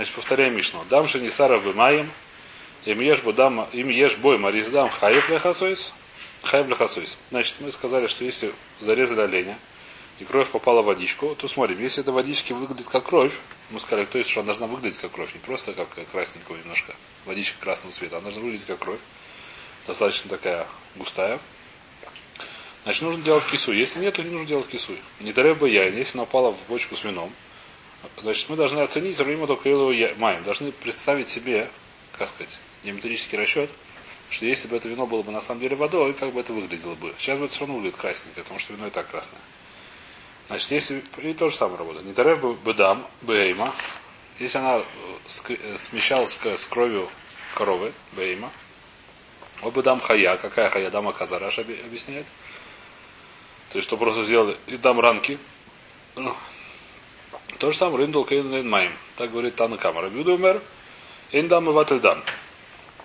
Значит, повторяем Мишну. Дам шенисара бымаем, им ешь будам, им ешь бой марис дам лехасойс, хаев лехасойс. Значит, мы сказали, что если зарезали оленя, и кровь попала в водичку, то смотрим, если эта водичка выглядит как кровь, мы сказали, то есть, что она должна выглядеть как кровь, не просто как красненькую немножко, водичка красного цвета, она должна выглядеть как кровь, достаточно такая густая. Значит, нужно делать кису. Если нет, то не нужно делать кису. Не тареб яйн, если она упала в бочку с вином, значит, мы должны оценить время только маем. Должны представить себе, как сказать, геометрический расчет, что если бы это вино было бы на самом деле водой, как бы это выглядело бы. Сейчас бы это все равно выглядит красненькое, потому что вино и так красное. Значит, если и то же самое работает. Не тарев бы дам, бейма, если она э, э, смещалась с кровью коровы, бейма, оба дам хая, какая хая, дама казараш объясняет. То есть, что просто сделали, и дам ранки. То же самое, риндол кейн маем. Так говорит Тана Кама. Рабиуда умер, ин дам и ватель дам.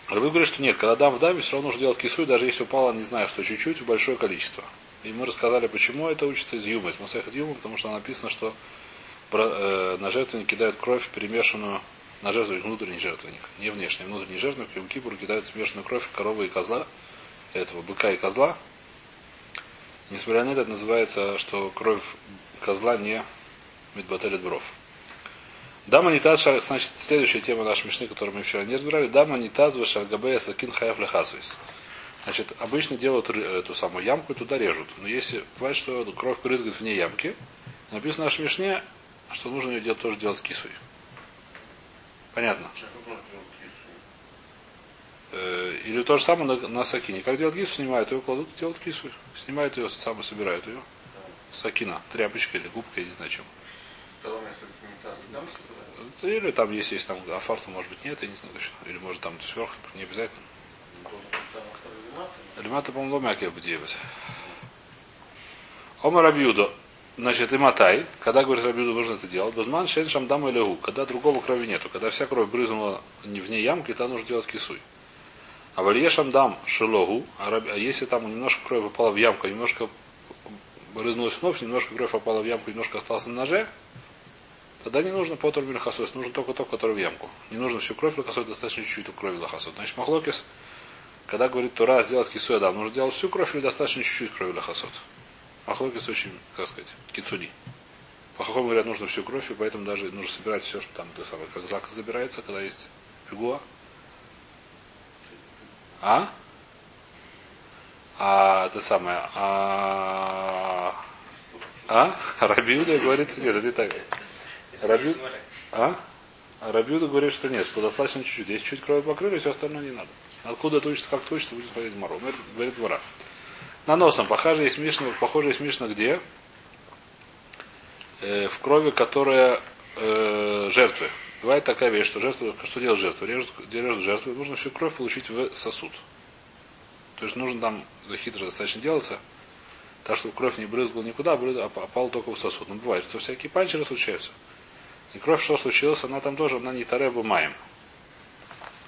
Рабиуда говорит, что нет, когда дам в даме, все равно нужно делать кису, даже если упало, не знаю, что чуть-чуть, в большое количество. И мы рассказали, почему это учится из Юма, из Масехат Юма, потому что написано, что э, на жертвенник кидают кровь, перемешанную на жертвенник, внутренний жертвенник, не внешний, внутренний жертвенник, в Кипур кидают смешанную кровь коровы и козла, этого быка и козла. Несмотря на это, это называется, что кровь козла не медбателит бров. Дама не таз, значит, следующая тема нашей мишны, которую мы вчера не разбирали. Дама не таз, шаргабея сакин хаяф лехасуис. Значит, обычно делают эту самую ямку и туда режут. Но если бывает, что кровь брызгает вне ямки, написано в нашей мишне, что нужно ее делать, тоже делать кисой. Понятно? Э, или то же самое на, на сакине. Как делать кису, снимают ее, кладут, делают кису. Снимают ее, сами собирают ее. Сакина, тряпочка или губка, я не знаю чем. Или там, если есть там афарта, может быть, нет, я не знаю точно. Или может там сверху, не обязательно. Лимата, по-моему, ломяк бы делать. Ома Рабьюдо. Значит, и Матай, когда говорит Рабьюду, нужно это делать, Базман Шен Шамдам или Гу, когда другого крови нету, когда вся кровь брызнула не вне ямки, то нужно делать кисуй. А валье Шамдам Шилогу, а, а если там немножко крови попала в ямку, немножко брызнулась вновь, немножко кровь попала в ямку, немножко осталось на ноже, тогда не нужно потор лохосот, нужно только то, который в ямку. Не нужно всю кровь лохосот, достаточно чуть-чуть крови лохосот. Значит, махлокис когда говорит Тура сделать кису да, нужно делать всю кровь или достаточно чуть-чуть крови лахасот. Ахлокис очень, как сказать, кицуни. По хохому говорят, нужно всю кровь, и поэтому даже нужно собирать все, что там, это самое, как заказ забирается, когда есть фигуа. А? А, это самое, а... А? Рабиуда говорит, нет, это не так. Рабиуда, а? А Рабиуда говорит, что нет, что достаточно чуть-чуть. Если чуть кровь покрыли, все остальное не надо. Откуда это учится, как это учится, будет смотреть Мару. Говорит вора. На носом. Похоже есть Мишна, похоже есть Мишна где? Э, в крови, которая э, жертвы. Бывает такая вещь, что жертва, что делать жертву? Режут, режут жертву, нужно всю кровь получить в сосуд. То есть нужно там хитро достаточно делаться, так чтобы кровь не брызгала никуда, а попала только в сосуд. Но бывает, что всякие панчеры случаются. И кровь, что случилось, она там тоже, она не таребу маем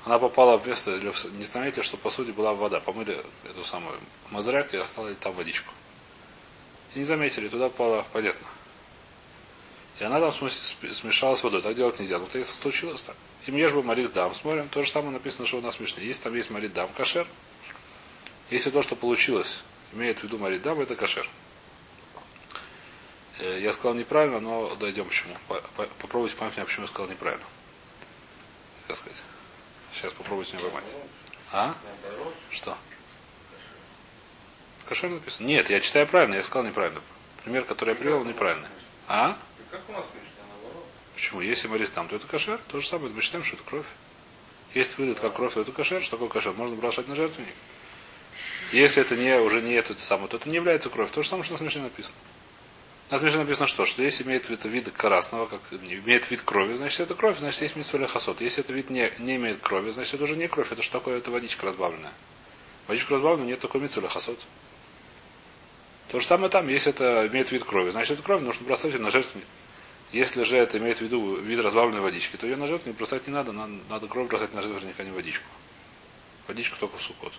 она попала в место, не знаете, что по сути была вода. Помыли эту самую мазряк и оставили там водичку. И не заметили, туда попала, понятно. И она там смешалась с водой. Так делать нельзя. Вот это случилось так. И мне же Марис дам. Смотрим, то же самое написано, что у нас смешно. Если там есть Марис дам, кашер. Если то, что получилось, имеет в виду Марис дам, это кашер. Э, я сказал неправильно, но дойдем к чему. Попробуйте понять меня, почему я сказал неправильно. Как сказать. Сейчас попробуйте меня поймать. А? Что? Кошер написано? Нет, я читаю правильно, я сказал неправильно. Пример, который я привел, неправильный. А? Почему? Если морис там, то это кошер. То же самое, мы считаем, что это кровь. Если выйдет как кровь, то это кошер. Что такое кошер? Можно бросать на жертвенник. Если это не, уже не это самое, то это не является кровь. То же самое, что на смешно написано. На смешно написано что? Что если имеет вид, вид красного, как имеет вид крови, значит это кровь, значит есть митсвель хасот. Если это вид не, не имеет крови, значит это уже не кровь, это что такое? Это водичка разбавленная. Водичка разбавленная, нет такой митсвель хасот. То же самое там, если это имеет вид крови, значит это кровь, нужно бросать ее на жертву. Если же это имеет в виду вид разбавленной водички, то ее на жертву бросать не надо, надо, надо кровь бросать на жертву, а не водичку. Водичку только в сукот.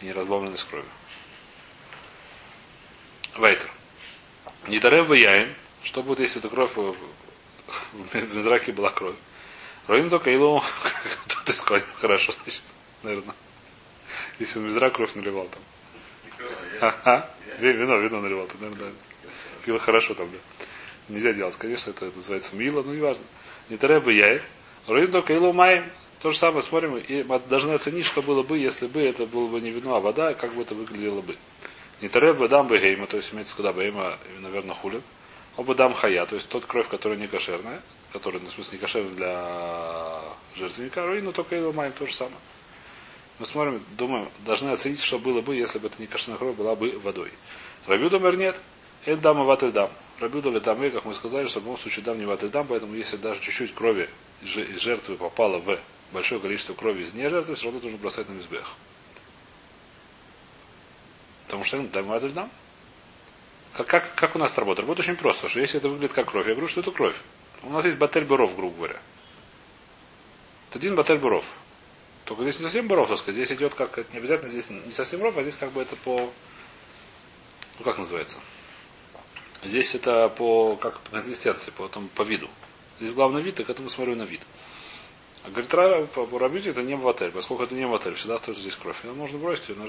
И не разбавленной с кровью. Вайтер. Не дарев яин, что будет, если эта кровь в Мизраке была кровь. Роим только Илу, тут искали хорошо, значит, наверное. Если в Мизрак кровь наливал там. Ага. Вино, вино наливал там, наверное, да. Пил хорошо там, да. Нельзя делать, конечно, это называется мило, но не важно. Не треба яй. Роим только Илу Майм. То же самое смотрим и должны оценить, что было бы, если бы это было бы не вино, а вода, как бы это выглядело бы. Не треба дам бы гейма, то есть имеется куда бейма, наверное, хулин. Оба дам хая, то есть тот кровь, которая не кошерная, которая, ну, в смысле, не кошерная для жертвенника, а но только его маем то же самое. Мы смотрим, думаем, должны оценить, что было бы, если бы это не кошерная кровь была бы водой. Рабю думер нет, это дам и ватель дам. Рабю ли там, как мы сказали, что в любом случае дам не ватель дам, поэтому если даже чуть-чуть крови жертвы попало в большое количество крови из не жертвы, все равно нужно бросать на мизбех. Потому что дам ватель дам. Как, как, как у нас это работает? Работает очень просто, что если это выглядит как кровь, я говорю, что это кровь. У нас есть батель буров, грубо говоря. Это один батель буров. Только здесь не совсем буров, так сказать. Здесь идет как, это не обязательно здесь не совсем буров, а здесь как бы это по, ну как называется? Здесь это по, как по консистенции, по, там, по виду. Здесь главный вид, и к этому смотрю на вид. А говорит, рабите это не в отель, поскольку это не в отель, всегда остается здесь кровь. Ее можно бросить ее на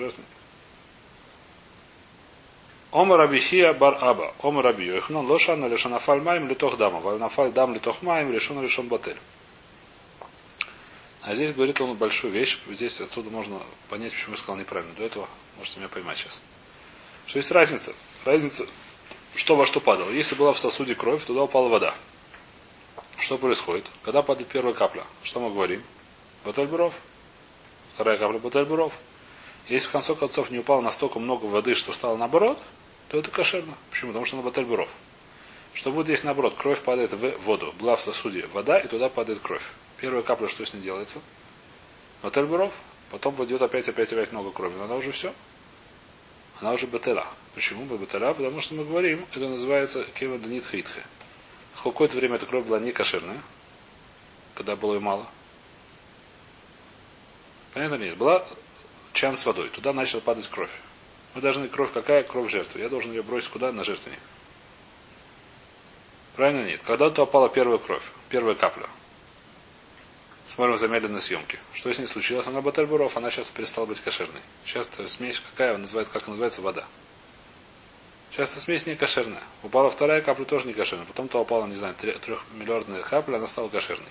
жертву. Ома Рабихия бар Аба. Ома Раби Йохнон лошана лешанафаль маем литох дама. Вальнафаль дам литох маем решен решен батель. А здесь говорит он большую вещь. Здесь отсюда можно понять, почему я сказал неправильно. До этого можете меня поймать сейчас. Что есть разница? Разница, что во что падало. Если была в сосуде кровь, туда упала вода. Что происходит? Когда падает первая капля, что мы говорим? Батель буров. Вторая капля батель буров. Если в конце концов не упало настолько много воды, что стало наоборот, то это кошерно. Почему? Потому что на баталь буров. Что будет здесь наоборот? Кровь падает в воду. Была в сосуде вода, и туда падает кровь. Первая капля, что с ней делается? Баталь буров. Потом пойдет опять, опять, опять много крови. Но она уже все. Она уже бателя. Почему бателя? Потому что мы говорим, это называется кева данит хитхе. Какое-то время эта кровь была не кошерная, когда было ее мало. Понятно нет? Была чан с водой. Туда начала падать кровь. Мы должны кровь какая? Кровь жертвы. Я должен ее бросить куда? На жертвенник. Правильно нет? Когда то опала первая кровь, первая капля. Смотрим замедленной съемки. Что с ней случилось? Она батальбуров, она сейчас перестала быть кошерной. Сейчас смесь какая? Называется, как называется вода. Сейчас смесь не кошерная. Упала вторая капля, тоже не кошерная. Потом то упала, не знаю, трехмиллиардная капля, она стала кошерной.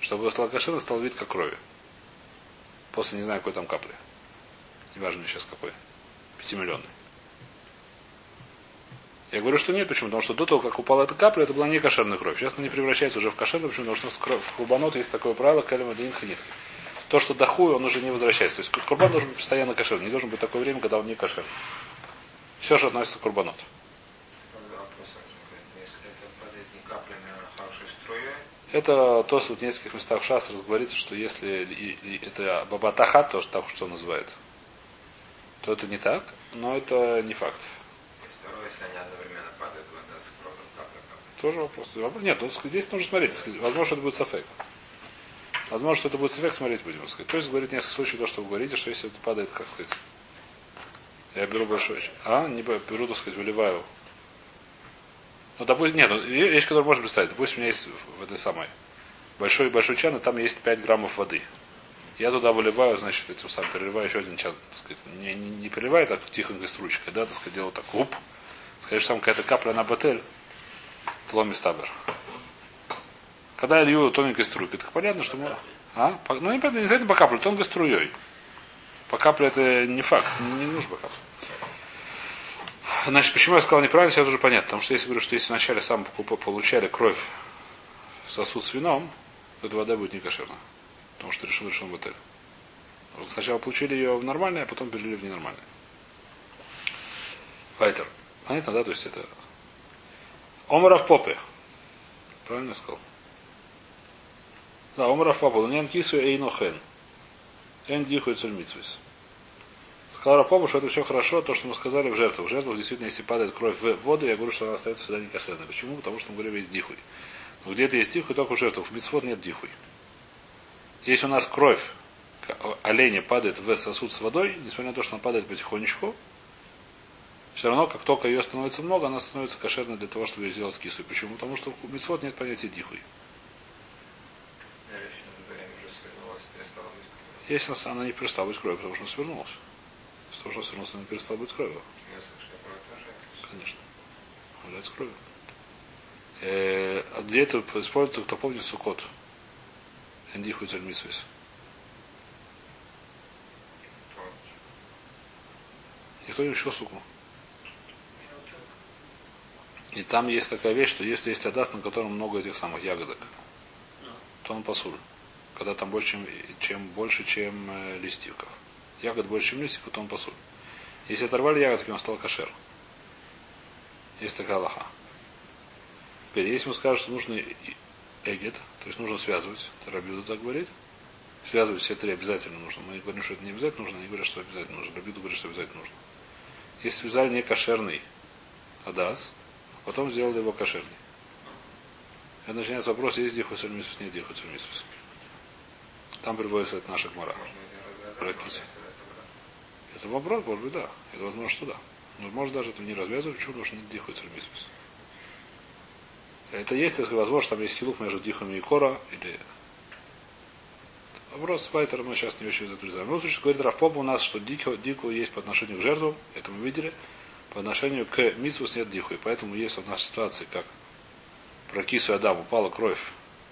Чтобы стала кошерной, стал вид как крови. После не знаю, какой там капли. Неважно сейчас какой. Пятимиллионный. Я говорю, что нет. Почему? Потому что до того, как упала эта капля, это была не кошерная кровь. Сейчас она не превращается уже в кошерную. Почему? Потому что в курбанот есть такое правило, калима дин ханит. То, что дохуй, он уже не возвращается. То есть курбан должен быть постоянно кошерный. Не должен быть такое время, когда он не кошерный. Все, что относится к курбанот. Это то, что в нескольких местах в шас разговорится, что если это бабатахат, то, что так что называет, то это не так, но это не факт. Второе, если они одновременно падают, вода с кровью капля, капля. Тоже вопрос. Нет, ну, здесь нужно смотреть. Возможно, это будет сафек. Возможно, что это будет сафек, смотреть будем. Сказать. То есть говорит несколько случаев то, что вы говорите, что если это падает, как сказать, я беру большой. А, не беру, так сказать, выливаю. Ну, допустим, нет, ну, вещь, которую можно представить. Допустим, у меня есть в этой самой большой большой чан, и там есть 5 граммов воды. Я туда выливаю, значит, этим самым переливаю еще один чан. Так сказать, не, не, не переливаю так тихонькой стручкой, да, так сказать, делаю так, уп. Скажешь, там какая-то капля на батель, тломи стабер. Когда я лью тоненькой струйкой, так понятно, что мы... А? Ну, не, не обязательно по капле, тонкой струей. По капле это не факт, не, не нужно по капле. Значит, почему я сказал неправильно, сейчас уже понятно. Потому что если говорю, что если вначале сам получали кровь в сосуд с вином, то эта вода будет не кошерна. Потому что решил решил бутыль. Сначала получили ее в нормальное, а потом перелили в ненормальное. Вайтер. Понятно, да? То есть это... Омаров попы. Правильно сказал? Да, омаров попы. Луньян кису эйнохен. Эн диху и цульмитсвис. Сказал Рафоба, что это все хорошо, то, что мы сказали в жертвах. В жертвах действительно, если падает кровь в воду, я говорю, что она остается всегда не кошерной. Почему? Потому что мы говорим, есть дихуй. Но где-то есть дихуй, только в жертвах. В митцвот нет дихуй. Если у нас кровь оленя падает в сосуд с водой, несмотря на то, что она падает потихонечку, Все равно, как только ее становится много, она становится кошерной для того, чтобы ее сделать кисой. Почему? Потому что у митцвот нет понятия дихуй. Если она не перестала быть кровью, потому что она свернулась. С того, что свернулась, она не перестала быть кровью. Конечно. Является кровью. Э, а где это используется, кто помнит Сукот? Эндиху и Цельмисвис. Никто не учил суку. И там есть такая вещь, что если есть адас, на котором много этих самых ягодок, то он посуль. Когда там больше, чем, чем больше, чем э. Ягод больше, чем листиков, то он посуль. Если оторвали ягодки, он стал кошер. Есть такая лоха. Теперь, если ему скажут, что нужно эгет, то есть нужно связывать, Рабиуда так говорит, связывать все три обязательно нужно. Мы говорим, что это не обязательно нужно, они говорят, что обязательно нужно. Рабиуда говорит, что обязательно нужно. Если связали не кошерный адас, а потом сделали его кошерный. Это начинается вопрос, есть диху сальмисус, нет диху сальмисус. Там приводится это наша это Это вопрос, может быть, да. Это возможно, что да. Но может даже это не развязывать, почему, потому что нет диху сальмисус. Это есть, если возможно, там есть хилух между дихами и кора, или Вопрос Вайтера мы сейчас не очень это отрезаем. В любом случае, говорит Рафпоп у нас, что дику, дику есть по отношению к жертвам, это мы видели, по отношению к митсвус нет диху. И поэтому если у нас ситуация, как про кису Адам упала кровь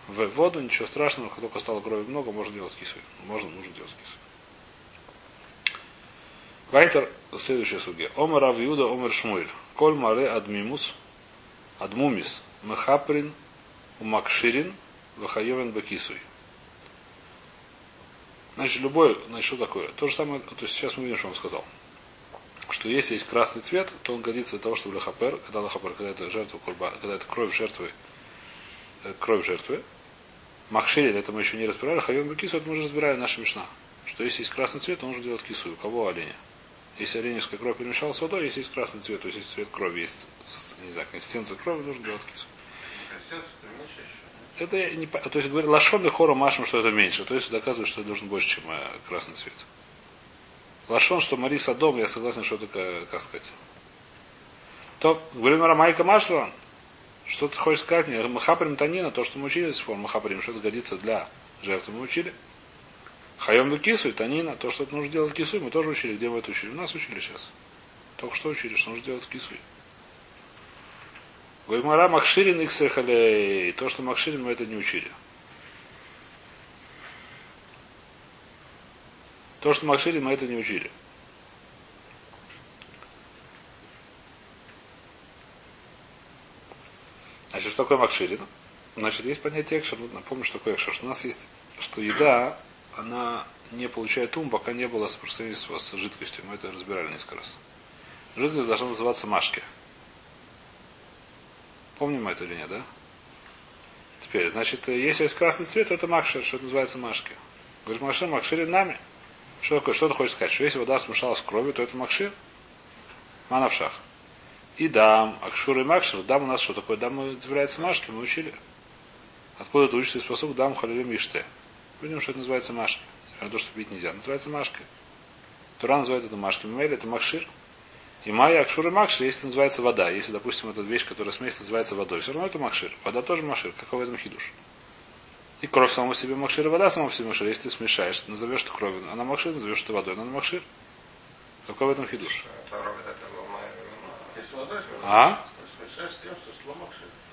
в воду, ничего страшного, как только стало крови много, можно делать кису. Можно, нужно делать кису. Вайтер, следующая судья. Омар Авиуда, Омар Шмуэль. Коль маре адмимус, адмумис, мехаприн, умакширин, вахаевен бакисуй. Значит, любой, значит, что такое? То же самое, то есть сейчас мы видим, что он сказал. Что если есть красный цвет, то он годится для того, чтобы лахапер, когда лахапер, когда это жертва курба, когда это кровь жертвы, э, кровь жертвы, Махширин, это мы еще не разбирали, Хайон Бекису, это мы уже разбирали наша мешна. Что если есть красный цвет, то нужно делать кису. У кого оленя? Если оленевская кровь перемешалась с водой, если есть красный цвет, то есть если цвет крови есть, не знаю, консистенция крови, нужно делать кису. Это не, то есть говорит, лашон и хором машем, что это меньше. То есть доказывает, что это должен больше, чем э, красный цвет. Лашон, что Мари Садом, я согласен, что это, как, сказать. То, говорим Рамайка Машлан, что ты хочешь сказать мне? Махаприм Танина, то, что мы учили сих пор, Махаприм, что это годится для жертвы, мы учили. Хайом кису и Танина, то, что нужно делать кису, мы тоже учили. Где мы это учили? У нас учили сейчас. Только что учили, что нужно делать кису. Говорит, Мара Махширин Иксерхалей. То, что Махширин, мы это не учили. То, что Махширин, мы это не учили. Значит, что такое Махширин? Значит, есть понятие экшер. Напомню, что такое экшер. Что у нас есть, что еда, она не получает ум, пока не было соприкосновения с с жидкостью. Мы это разбирали несколько раз. Жидкость должна называться машки. Помним мы это или нет, да? Теперь, значит, э, если есть красный цвет, то это макшер, что это называется машки. Говорит, макшир, макшир нами. Что такое? Что ты хочешь сказать? Что если вода смешалась с кровью, то это макшир? Мана в шах. И дам, акшур и макшир. Дам у нас что такое? Дам является машки, мы учили. Откуда это учится из посук дам халилим иште. Видим, что это называется на то, что пить нельзя. Называется машкой. Тура называет это машкой. Мимель это макшир. И майя акшур и макшир, если называется вода. Если, допустим, эта вещь, которая смесь называется водой, все равно это макшир. Вода тоже макшир. Какой в этом хидуш? И кровь сама по себе макшир, и вода сама по себе макшир. Если ты смешаешь, назовешь это кровью, она макшир, назовешь это водой, она макшир. Какой в этом хидуш? А?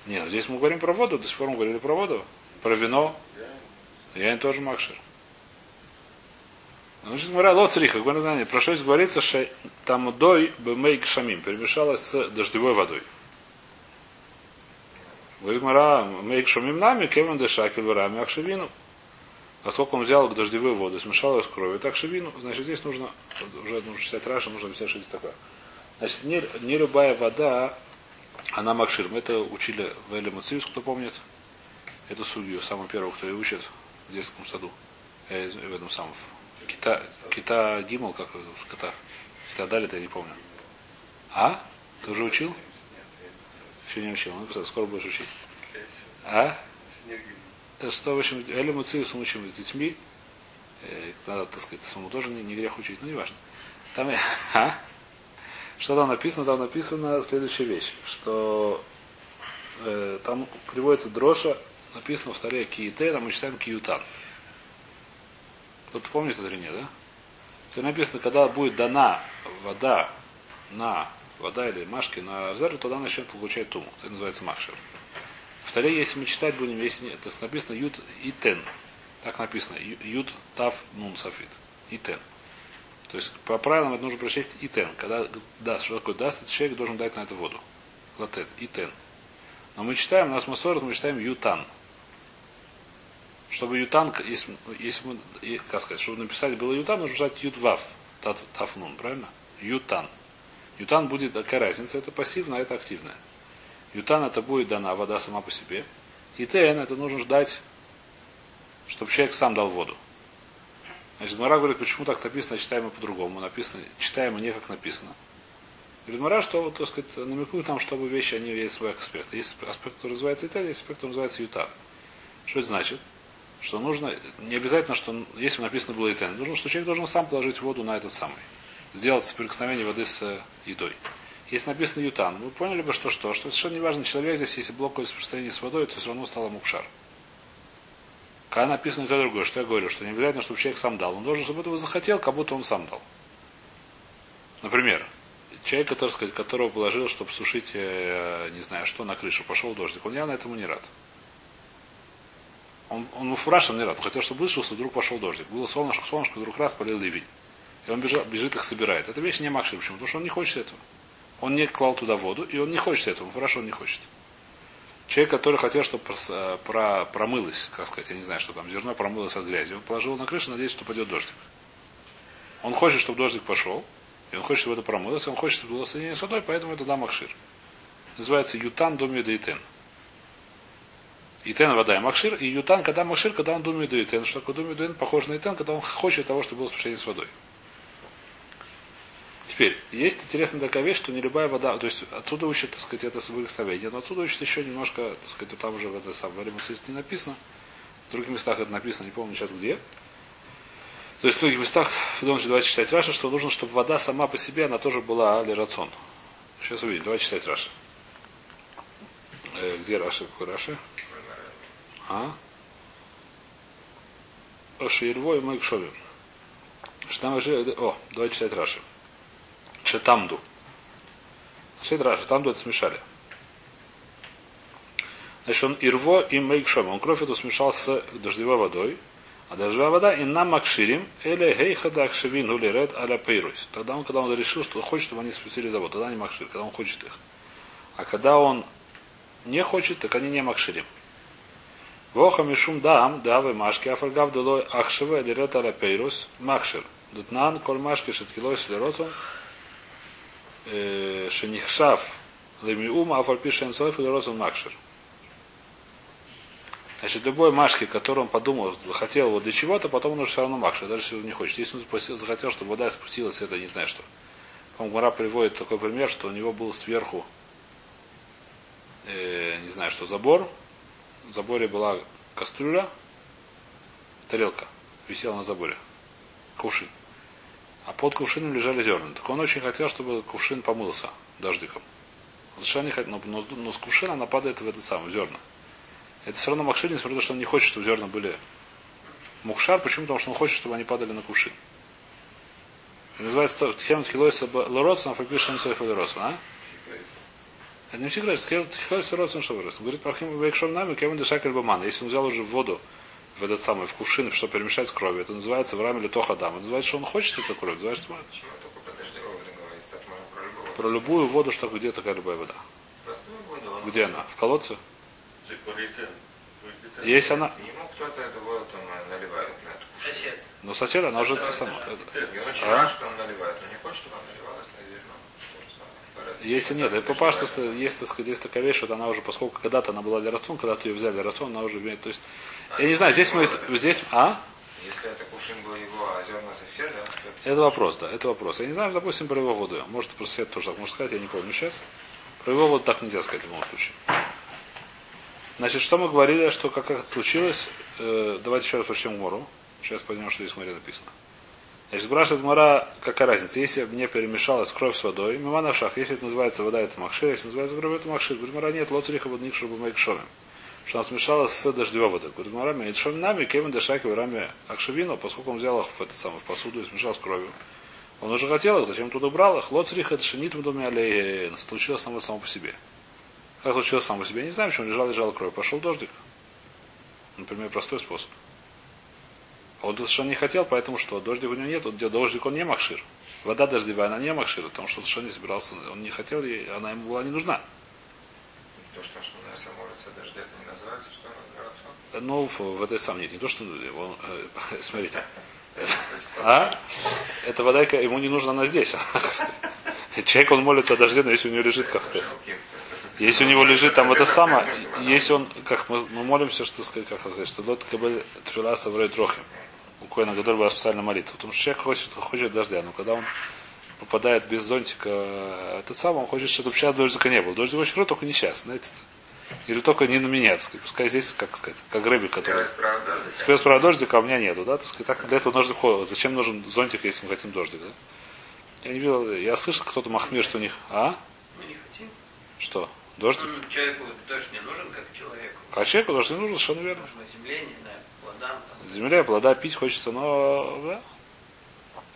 Нет, здесь мы говорим про воду, до сих пор мы говорили про воду. Про вино. Я тоже макшир. Значит, говоря, лоцриха, говорит, знание, про что здесь говорится, что там дой бемейк шамим, перемешалась с дождевой водой. Говорит, Мара, мейк шамим нами, кевен дешакель варами акшевину. А сколько он взял дождевую воду, смешал ее с кровью, так шевину, значит, здесь нужно, уже нужно читать Раша, нужно объяснять, что здесь такое. Значит, не, не любая вода, она макшир. Мы это учили в Эле Муциус, кто помнит. Эту судью, самую первую, кто ее учит в детском саду. Э, в этом самом. Кита, Кита Гимл, как его зовут? Кита. Кита Далит, я не помню. А? Ты уже учил? Еще не учил. Ну, скоро будешь учить. А? Что, в общем, Эле Муциус мы учим с детьми. Э, надо, так сказать, самому тоже не, не грех учить, ну, не важно. Там, а? Что там написано? Там написана следующая вещь, что э, там приводится дроша, написано в таре киите, там мы читаем киютан. Кто-то помнит это или нет, да? Тут написано, когда будет дана вода на вода или машки на зеру, тогда начнет получать туму. Это называется макшер. В таре, если мы читать будем, если нет, то написано ют и тен. Так написано. Ют тав нун сафит. И тен. То есть по правилам это нужно прочесть и тен. Когда даст, что такое даст, человек должен дать на это воду. Латет. И тен. Но мы читаем, у нас масорот, мы читаем ютан. Чтобы ютан, если, если мы, как сказать, чтобы написали было ютан, нужно писать ютвав. Тафнун, правильно? Ютан. Ютан будет, какая разница, это пассивно, а это активное. Ютан это будет дана вода сама по себе. И ТН это нужно ждать, чтобы человек сам дал воду. Значит, Мара говорит, почему так написано, читаем по-другому. Написано, читаем не как написано. Говорит Мара, что, так сказать, намекнуть нам, чтобы вещи, они есть свой аспект. Есть аспект, который называется Италия, есть аспект, который называется Ютан. Что это значит? Что нужно, не обязательно, что если написано было Итен, нужно, что человек должен сам положить воду на этот самый. Сделать соприкосновение воды с едой. Если написано ютан, вы поняли бы, что что? Что совершенно неважно, человек здесь, если блокует соприкосновение с водой, то все равно стало мукшар. Когда написано то другое, что я говорю, что не обязательно, чтобы человек сам дал. Он должен, чтобы этого захотел, как будто он сам дал. Например, человек, который, сказать, которого положил, чтобы сушить, э, не знаю что, на крышу, пошел дождик, он явно этому не рад. Он, он муфурашем не рад. Он хотел, чтобы вышелся, вдруг пошел дождик. Было солнышко, солнышко, вдруг раз полил ливень. И он бежит, бежит их собирает. Это вещь не макши. Почему? Потому что он не хочет этого. Он не клал туда воду, и он не хочет этого. Хорошо, он не хочет. Человек, который хотел, чтобы про, про, промылось, как сказать, я не знаю, что там, зерно промылось от грязи, он положил на крышу, надеясь, что пойдет дождик. Он хочет, чтобы дождик пошел, и он хочет, чтобы это промылось, и он хочет, чтобы было соединение с водой, поэтому это да махшир. Называется ютан доми итен. Итен вода и махшир, и ютан, когда махшир, когда он думает итен. Что такое думает итен, похож на итен, когда он хочет того, чтобы было смешение с водой. Теперь, есть интересная такая вещь, что не любая вода, то есть отсюда учат, так сказать, это благословение, но отсюда учат еще немножко, так сказать, там уже в этой самой не написано, в других местах это написано, не помню сейчас где. То есть в других местах, в давайте читать Раша, что нужно, чтобы вода сама по себе, она тоже была али рацион. Сейчас увидим, давайте читать Раша. Э, где Раша? Какой Раша? А? Раша Ирво и Майк Шовин. Что там уже... О, давайте читать Раша. Шетамду. Шедраш, Шетамду это смешали. Значит, он ирво и мейкшом. Он кровь эту смешал с дождевой водой. А дождевая вода и нам макширим, или гейхада акшевин ред аля пейруис. Тогда он, когда он решил, что хочет, чтобы они спустили завод, тогда они макшир, когда он хочет их. А когда он не хочет, так они не макширим. Воха мишум дам, давы машки, афаргав долой ахшева или ред аля пейрус, макшир. Дутнан, коль машки шеткилой слеротом, Шенихшав Лемиум, а фальпишен Сойф и Розен Макшер. Значит, любой машки, который он подумал, захотел его для чего-то, потом он уже все равно макшер, даже если он не хочет. Если он захотел, чтобы вода спустилась, это не знаю что. По-моему, приводит такой пример, что у него был сверху, э, не знаю что, забор. В заборе была кастрюля, тарелка висела на заборе. Кувшин а под кувшином лежали зерна. Так он очень хотел, чтобы кувшин помылся дождиком. Совершенно не хотел, но, но, но с кувшина она падает в этот самый зерна. Это все равно Макшир, несмотря на то, что он не хочет, чтобы зерна были мукшар. Почему? Потому что он хочет, чтобы они падали на кувшин. Это называется Тхем Тхилойса Лорос, на Факвишен Сойф Лорос, а? Это не секрет, Тхилойса Лорос, что вырос. Говорит про Хим Вейкшом Нами, Кевин Дешакель Баман. Если он взял уже воду в этот самый, в кувшин, что перемешать с кровью. Это называется в раме или тохадам. Это называется, что он хочет эту кровь. Называется, что... Про любую воду, что где такая любая вода. Где она? В колодце? Есть она. Ему кто-то эту воду там наливает на эту Сосед. Но сосед, она уже это сама. Он очень А? рад, что он наливает. Он не хочет, чтобы он наливалась на зерно. Если нет, это папа, что есть, так сказать, есть такая вещь, что она уже, поскольку когда-то она была для рацион, когда-то ее взяли рацион, она уже имеет. То есть, я не знаю, здесь мы здесь, а? Если это кувшин был его, а зерна соседа, то Это вопрос, да, это вопрос. Я не знаю, допустим, про его воду. Может, про сосед тоже так можно сказать, я не помню сейчас. Про его воду так нельзя сказать в любом случае. Значит, что мы говорили, что как это случилось, э, давайте еще раз прочтем Мору. Сейчас поймем, что здесь в море написано. Значит, спрашивает Мара, какая разница, если мне перемешалась кровь с водой, мимана в шах, если это называется вода, это махшир, если называется кровь, это махшир. Говорит, Мара, нет, лоцриха водник, мы шомим. Что она смешалась с дождевой водой. Говорит, Мара, это шом нами, кем дешаки в раме акшевину, поскольку он взял их в, это самое, в посуду и смешал с кровью. Он уже хотел их, зачем туда брал их? Лоцриха, в доме аллеи, случилось само, само по себе. Как случилось само по себе? Я не знаю, почему лежал, лежал кровь. Пошел дождик. Например, простой способ. Он совершенно не хотел, поэтому что? Дождик у него нет, он, дождик он не махшир. Вода дождевая, она не махшир, потому что он совершенно не собирался, он не хотел, и она ему была не нужна. То, что Ашмунайса молится дождя, это не называется, что она городцом? Ну, в, этой сам нет, не то, что он, э, смотрите. А? Эта вода ему не нужна, она здесь. Человек, он молится о дожде, но если у него лежит, сказать. Если у него лежит там это самое, если он, как мы, мы молимся, что сказать, как сказать, что лот кабель тфила саврей трохим у Коина Гадоль была специальная молитва. Потому что человек хочет, хочет дождя, но когда он попадает без зонтика, это самое, он хочет, чтобы сейчас дождика не было. Дождик очень круто, только не сейчас, знаете. Или только не на меня, так сказать. Пускай здесь, как сказать, как Рэби, который... Спец про дождика, а у меня нету, да? Так сказать, так для этого нужно ходить. Зачем нужен зонтик, если мы хотим дождик, да? Я не видел, я слышал, кто-то махмир, что у них... А? Мы не хотим. Что? Дождик? Ну, человеку дождь не нужен, как человеку. А человеку дождь не нужен, совершенно верно. На земле, не знаю, Земля, плода пить хочется, но... Да?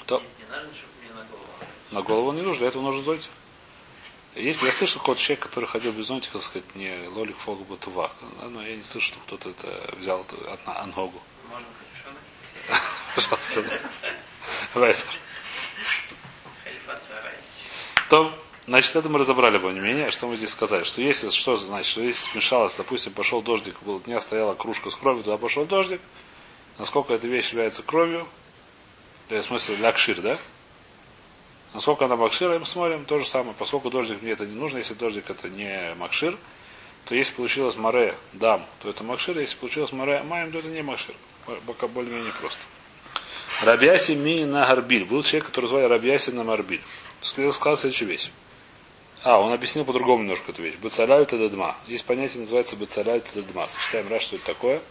То... Не, надо, на голову. На голову не нужно, для этого нужен зонтик. Если я слышал какой-то человек, который ходил без зонтика, так сказать, не лолик фогу батувак, да, но я не слышал, что кто-то это взял от на ногу. Можно? Пожалуйста, да. Сарай. То, значит, это мы разобрали более-менее. Что мы здесь сказали? Что если, что значит, что если смешалось, допустим, пошел дождик, было дня стояла кружка с кровью, туда пошел дождик, насколько эта вещь является кровью, в смысле, лякшир, да? Насколько она макшир, мы смотрим, то же самое. Поскольку дождик мне это не нужно, если дождик это не макшир, то если получилось море дам, то это макшир, если получилось море маем, то это не макшир. Пока более-менее просто. Рабьяси ми на гарбиль. Был человек, который звали Рабьяси на марбиль. Сказал следующую вещь. А, он объяснил по-другому немножко эту вещь. Бацаляль тададма. Есть понятие, называется бацаляль тададма. Сочетаем раз, что это такое.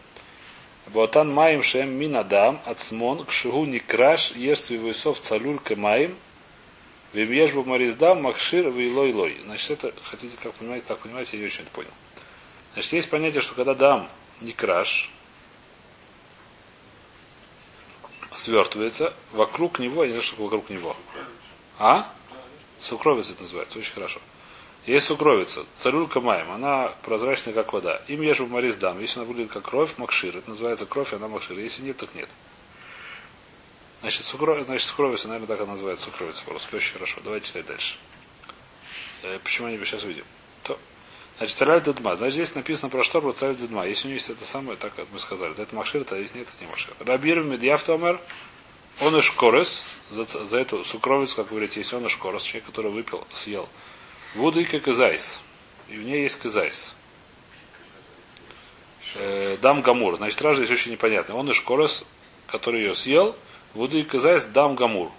Ботан маем шем минадам ацмон кшигу никраш ешстви войсов цалюль маим Вимьешбу Мариздам, Макшир, Вейлой Лой. Значит, это, хотите, как понимаете, так понимаете, я не очень это понял. Значит, есть понятие, что когда дам не краш, свертывается, вокруг него, я не знаю, что вокруг него. А? Сукровица это называется, очень хорошо. Есть сукровица, царюлька маем, она прозрачная, как вода. Им ежу марис дам, если она выглядит как кровь, макшир. Это называется кровь, она макшир. Если нет, так нет. Значит, сукровица, значит, сукровица, наверное, так она называется, сукровица по-русски. Очень хорошо. Давайте читать дальше. Э, почему они сейчас увидим? То. Значит, царь Дедма. Значит, здесь написано про что, про царь Дедма. Если у него есть это самое, так как мы сказали, то это Машир, то если нет, это не Машир. Рабир Медьяв Томер, он и шкорес, за, за эту сукровицу, как говорите, если он и шкорес, человек, который выпил, съел. И казайс. И в ней есть казайс. Э, дам Гамур. Значит, ража здесь очень непонятно. Он и шкорес, который ее съел, Воду и казайс дам гамур.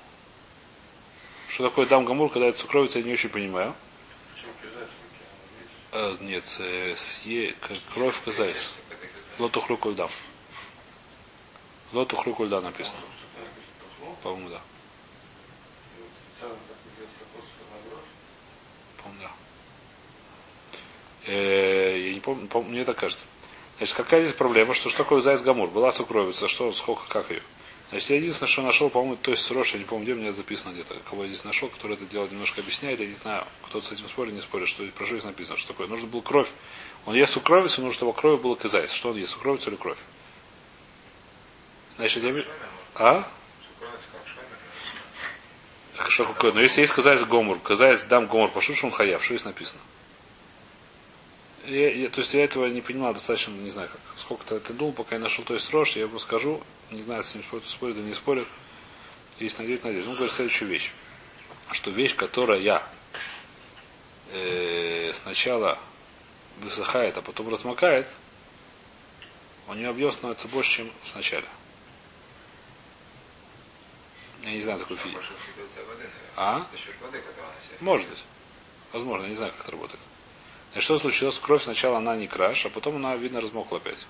Что такое дам гамур, когда это сукровица, я не очень понимаю. А, нет, э, съе, кровь казайс. Лоту хрюкуль дам. Лоту хрюкуль дам написано. По-моему, да. По-моему, да. Э, я не помню, помню, мне так кажется. Значит, какая здесь проблема? Что, что такое зайс гамур? Была сукровица, что, сколько, как ее? Значит, я единственное, что нашел, по-моему, то есть срош, я не помню, где у меня записано где-то, кого я здесь нашел, который это дело немножко объясняет, я не знаю, кто-то с этим спорит, не спорит, что про что здесь написано, что такое. Нужно было кровь. Он ест сукровицу, нужно, чтобы крови было казайс. Что он ест, сукровицу или кровь? Значит, я... А? Какое? Но если есть казайс гомур, казайс дам гомур, пошут, что он хаяв, что здесь написано? Я, я, то есть я этого не понимал достаточно, не знаю, как, сколько-то это думал, пока я нашел то есть рожь, я ему скажу, не знаю, с ним спорят, спорят или не спорят. Есть надеюсь, надеюсь. Он говорит следующую вещь. Что вещь, которая я э, сначала высыхает, а потом размокает, у нее объем становится больше, чем в начале. Я не знаю такой физики. А? Может быть. Возможно, я не знаю, как это работает. И что случилось? Кровь сначала она не краш, а потом она, видно, размокла опять.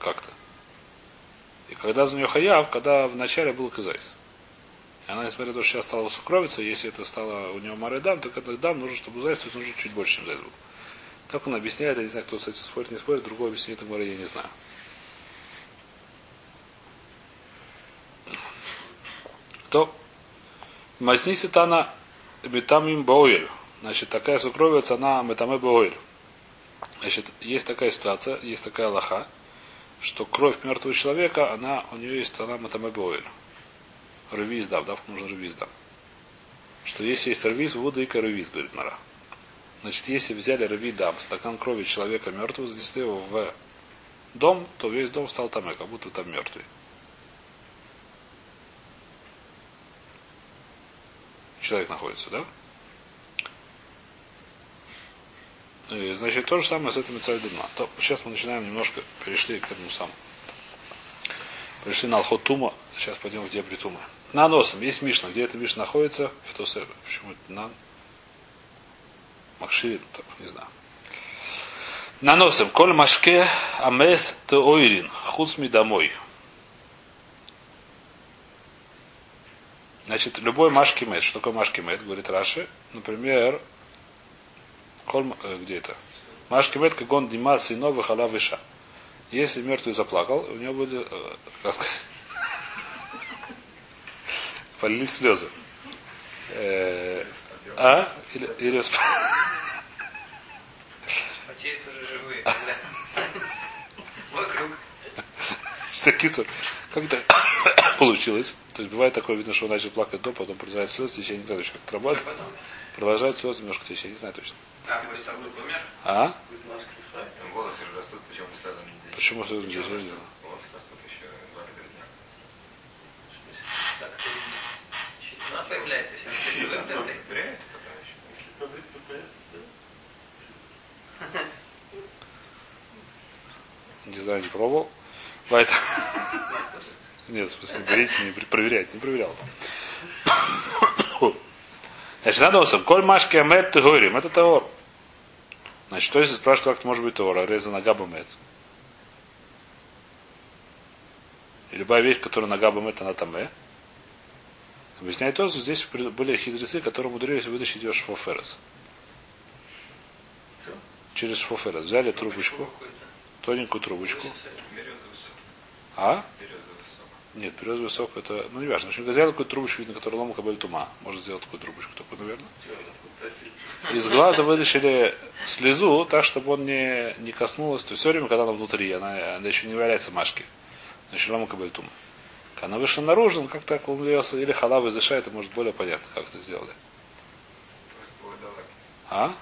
Как-то. И когда за нее хаяв, когда в начале был казайс. И она, несмотря на то, что сейчас стала сукровиться, если это стало у него Мары Дам, то это Дам нужно, чтобы есть нужно чуть больше, чем зайц был. Так он объясняет, я не знаю, кто с этим спорит, не спорит, другое объяснение этого я не знаю. То Масниси Тана Метамим Бойль. Значит, такая сукровица, она Метаме Бойль. Значит, есть такая ситуация, есть такая лоха, что кровь мертвого человека, она, у нее есть она Метаме Бойль. Ревиз дав, дав нужно ревиз дав. Что если есть ревиз, вода и ревиз, говорит Мара. Значит, если взяли рви дам, стакан крови человека мертвого, занесли его в дом, то весь дом стал там, как будто там мертвый. Человек находится, да? И, значит, то же самое с этими царь-дума. То, сейчас мы начинаем немножко, перешли к этому самому. Пришли на Алхот Тума, сейчас пойдем в дебри Тума. На носом, есть Мишна, где эта Мишна находится? В Тосебе. Почему это на? Макширин, так, не знаю. Наносим. Коль машке амес теоирин. Хуцми домой. Значит, любой машки мед. Что такое машки мед? Говорит Раши. Например, коль, э, где это? Машки мед, как он димас и новый халав иша. Если мертвый заплакал, у него будет, э, как сказать, полились слезы. Э, а? Или, или... Живые. когда Вокруг. Как это получилось? То есть бывает такое, видно, что он начал плакать до, потом продолжает слезы, я не знаю точно, как это работает. Потом. Продолжает слезы немножко течь, я не знаю точно. А. А? Там волосы же растут, почему мы сразу не делим? Почему слезы не течь? Я не знаю. Появляется. Не знаю, не пробовал. Поэтому... Нет, в смысле, берите, не проверять, не проверял. Значит, надосом. Коль машки амет ты говорим. Это таор. Значит, что если спрашивают, как может быть таор? Реза нога бамет. И любая вещь, которая нога бамет, она там э. Объясняет то, что здесь были хитрецы, которые умудрились вытащить ее шфоферес. Через шфоферес. Взяли трубочку, тоненькую трубочку. А? Березовый. Нет, березовый сок это, ну не важно. В общем, взял такую трубочку, видно, которую лома кабель тума. Может сделать такую трубочку такую, наверное. Из глаза вытащили слезу, так, чтобы он не, не коснулась. То есть все время, когда она внутри, она, она еще не является машки. Значит, лома кабель тума. Когда она вышла наружу, ну, как так он ее, или халава из это может более понятно, как это сделали. А?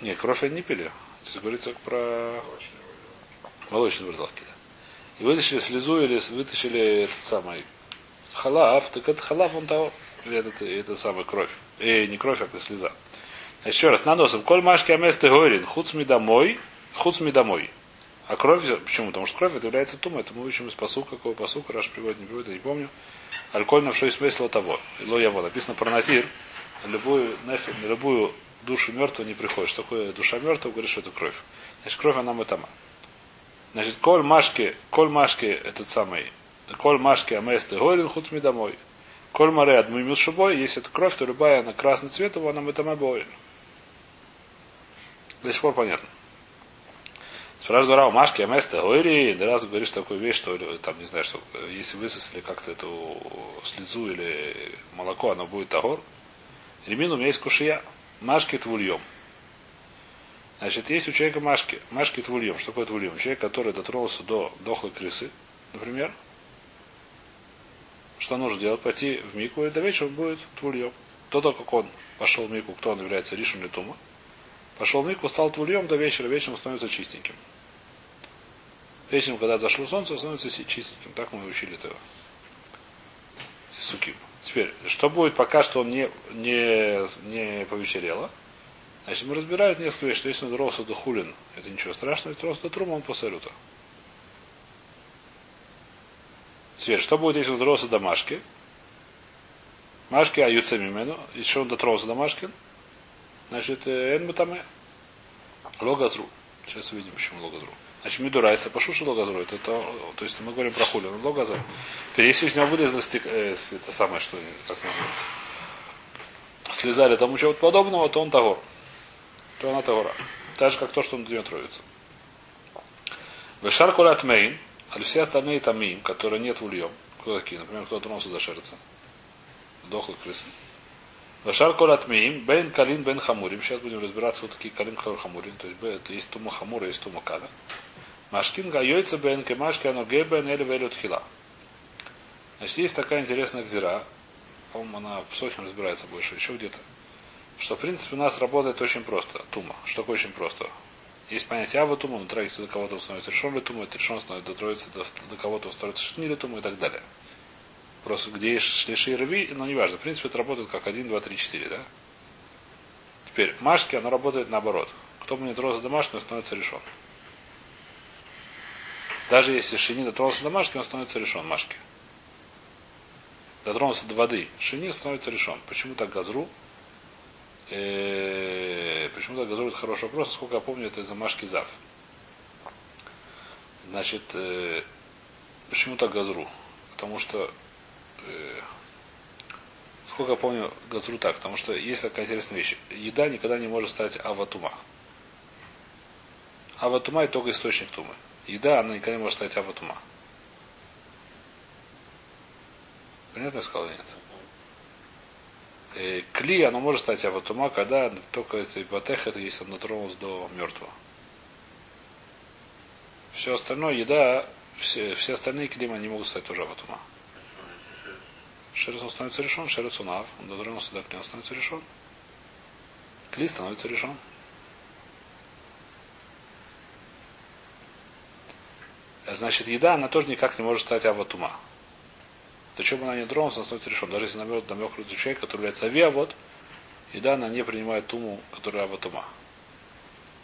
Не, кровь они не пили. Здесь говорится про Молочные вурдалки, да. И вытащили слезу или вытащили этот самый халав, так это халав он того, или это, это самая кровь. Э, не кровь, а слеза. Еще раз, наносом. Коль машки аместы горин, хуцми домой, хуцми домой. А кровь, почему? Потому что кровь это является тума, это мы учим из посука, какого посука, Раш приводит, не приводит, я не помню. Альколь на что смысл того. Ло яво. Написано про назир. На любую, нефи, на любую душу мертвую не приходит. Что такое душа мертвая, говорит, что это кровь. Значит, кровь она метама. Значит, коль машки, коль машки этот самый, коль машки аместы горин хуцми домой. Коль море адмуимют шубой, если это кровь, то любая она красный цвет, его она метама боин. До сих пор понятно. Спрашивает Рау, Машки, Аместа, Ойри, да раз говоришь такую вещь, что там, не знаю, что если высосали как-то эту слезу или молоко, оно будет тагор. Ремин у меня есть кушия. Машки твульем. Значит, есть у человека машки. Машки твульем. Что такое твульем? Человек, который дотронулся до дохлой крысы, например. Что нужно делать? Пойти в мику, и до вечера будет твульем. То, то, как он пошел в мику, кто он является ришем или тума. Пошел в мику, стал твульем до вечера, вечером становится чистеньким. Вечером, когда зашло солнце, становится чистеньким. Так мы учили этого. Из суки. Теперь, что будет, пока что он не, не, не повечерело? Значит, мы разбираем несколько вещей, что если он рос до хулин, это ничего страшного, если рос до трума, он посалюта. Теперь, что будет, если он рос до машки? Машки, а юцемимену, еще он дотронулся до машкин, значит, эн мутаме. Логазру. Сейчас увидим, почему логазру. Значит, Мидурайса, пошуши логазру. Это, то, то есть мы говорим про хули, он логазр. Если из него вылезло стек, э, это самое, что как называется, слезали тому чего-то подобного, то он того. То она того. Так же, как то, что он нее троится. Вешар кулят мейн, а все остальные тамим, которые нет в ульем. Кто такие? Например, кто тронулся до шерца. Дохлых крысы. Вашар колат миим, бен калин бен хамурим. Сейчас будем разбираться, вот такие калин хамурим. То есть это есть тума хамура, есть тума кала. Машкин гайойца бен кемашки оно гебен или велют хила. Значит, есть такая интересная гзира. По-моему, она в сотню разбирается больше, еще где-то. Что, в принципе, у нас работает очень просто. Тума. Что такое очень просто? Есть понятие ава тума, но троится до кого-то становится решен ли тума, это решен становится до до, до кого-то становится шни ли тума и так далее. Просто где есть шлиши и рви, но неважно. В принципе, это работает как 1, 2, 3, 4, да? Теперь, машки, оно работает наоборот. Кто бы не тронулся до машки, он становится решен. Даже если шини дотронулся до машки, он становится решен, машки. Дотронулся до воды, шини становится решен. Почему так газру? Почему так газру? Это хороший вопрос. Сколько я помню, это из-за зав. Значит, э, почему так газру? Потому что э, сколько я помню, газру так, потому что есть такая интересная вещь. Еда никогда не может стать аватума. Аватума это только источник тумы. Еда, она никогда не может стать аватума. Понятно я сказал или нет? Э, кли, оно может стать аватума, когда только это батех, это если он дотронулся до мертвого. Все остальное, еда, все, все остальные климы, они могут стать тоже аватума. Шерец становится решен, шерец он ав. Он дотронулся до кли, становится решен. Кли становится решен. Значит, еда, она тоже никак не может стать аватума. Чего бы она не тронулась, она становится решен. Даже если намек, намек человек, который является авиавод, еда, она не принимает туму, которая аватума.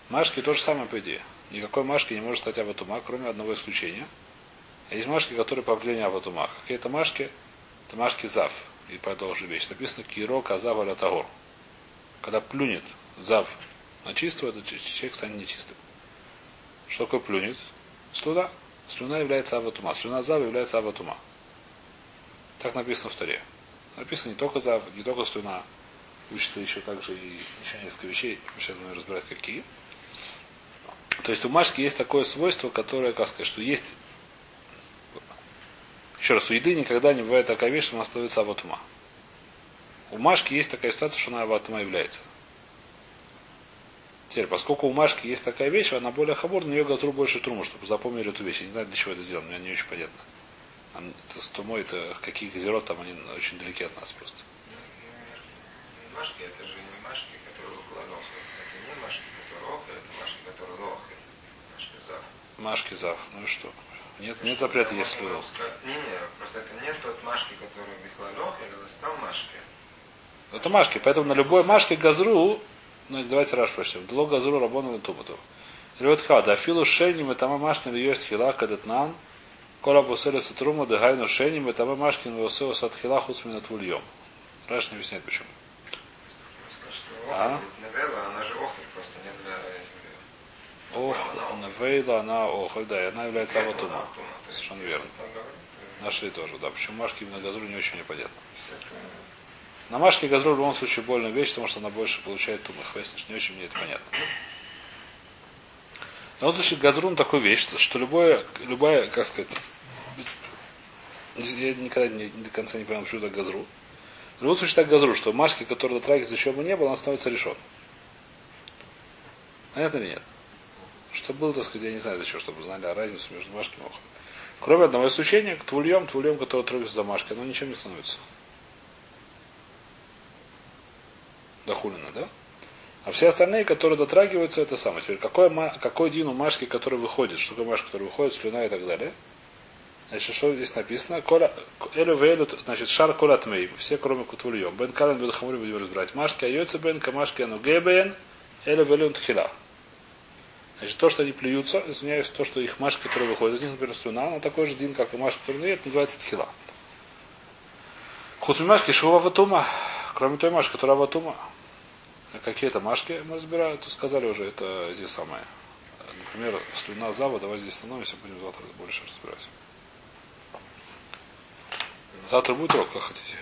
Машки то же самое по идее. Никакой машки не может стать аватума, кроме одного исключения. Есть машки, которые по определению аватума. Какие-то машки, это машки зав. И по этой же вещь. Написано киро казав аля тагор. Когда плюнет зав на чистого, этот человек станет нечистым. Что такое плюнет? Слюна. Слюна является аватума. Слюна зав является аватума. Так написано в Таре. Написано не только зав, не только слюна. Учится еще также и еще несколько вещей. Сейчас будем разбирать какие. То есть у машки есть такое свойство, которое, как сказать, что есть еще раз, у еды никогда не бывает такая вещь, что она становится аватума. У Машки есть такая ситуация, что она аватума является. Теперь, поскольку у Машки есть такая вещь, она более хабор, на нее газру больше труму, чтобы запомнили эту вещь. Я не знаю, для чего это сделано, мне не очень понятно. С тумой, это какие газирот там, они очень далеки от нас просто. Машки это же не машки, которые около ноха. Это не машки, которые охи, это машки, которые лохи. Машки зав. Машки зав. Ну и что? Нет, нет запрета, если... Не, не, просто это не тот машки, который Бихлалох, или там машки. Это машки, поэтому на любой машке газру, ну давайте раз прочтем, дло газру рабону на тубату. Ревет хада, афилу шеним и тама машкин есть хила кадетнан, кола бусели сатрума дегайну шеним и тама машкин восео сат хила хусмина твульем. Раш не объясняет почему. А? Навела, она же охрит просто, не для Ох, Навейла, она охоль, да, и она является аватума. Совершенно верно. Нашли тоже, да. Почему Машки именно газру не очень непонятно. На Машке газру в любом случае больная вещь, потому что она больше получает тумы. Хвестиш, не очень мне это понятно. Но в случае газрун такой вещь, что любое, любая, как сказать, я никогда не, до конца не понял, почему так газру. В любом случае так газру, что Машки, который дотрагивается, еще бы не было, она становится решен. Понятно или нет? Что было, так сказать, я не знаю зачем, чтобы знали о разницу между Машкой и Мохой. Кроме одного исключения, к твульем, твульем, который трогается за Машкой, оно ничем не становится. Дохулина, да? А все остальные, которые дотрагиваются, это самое. Теперь, какой, какой дин у Машки, который выходит? Что такое Машка, который выходит, слюна и так далее? Значит, что здесь написано? Коля, элю вейлю, значит, шар коля тмей. Все, кроме кутвульем. Бен кален бен хамури будем разбирать. Машки, айоца бен, камашки, ану гебен, элю вейлю тхила. Значит, то, что они плюются, извиняюсь, то, что их машки, которые выходят из них, например, слюна, она такой же дин, как и машка, который нет, называется тхила. Хусмимашки шува ватума. Кроме той машки, которая ватума. Какие это машки мы разбираем, то сказали уже, это эти самые например, слюна зава, давай здесь остановимся, будем завтра больше разбирать. Завтра будет урок, как хотите?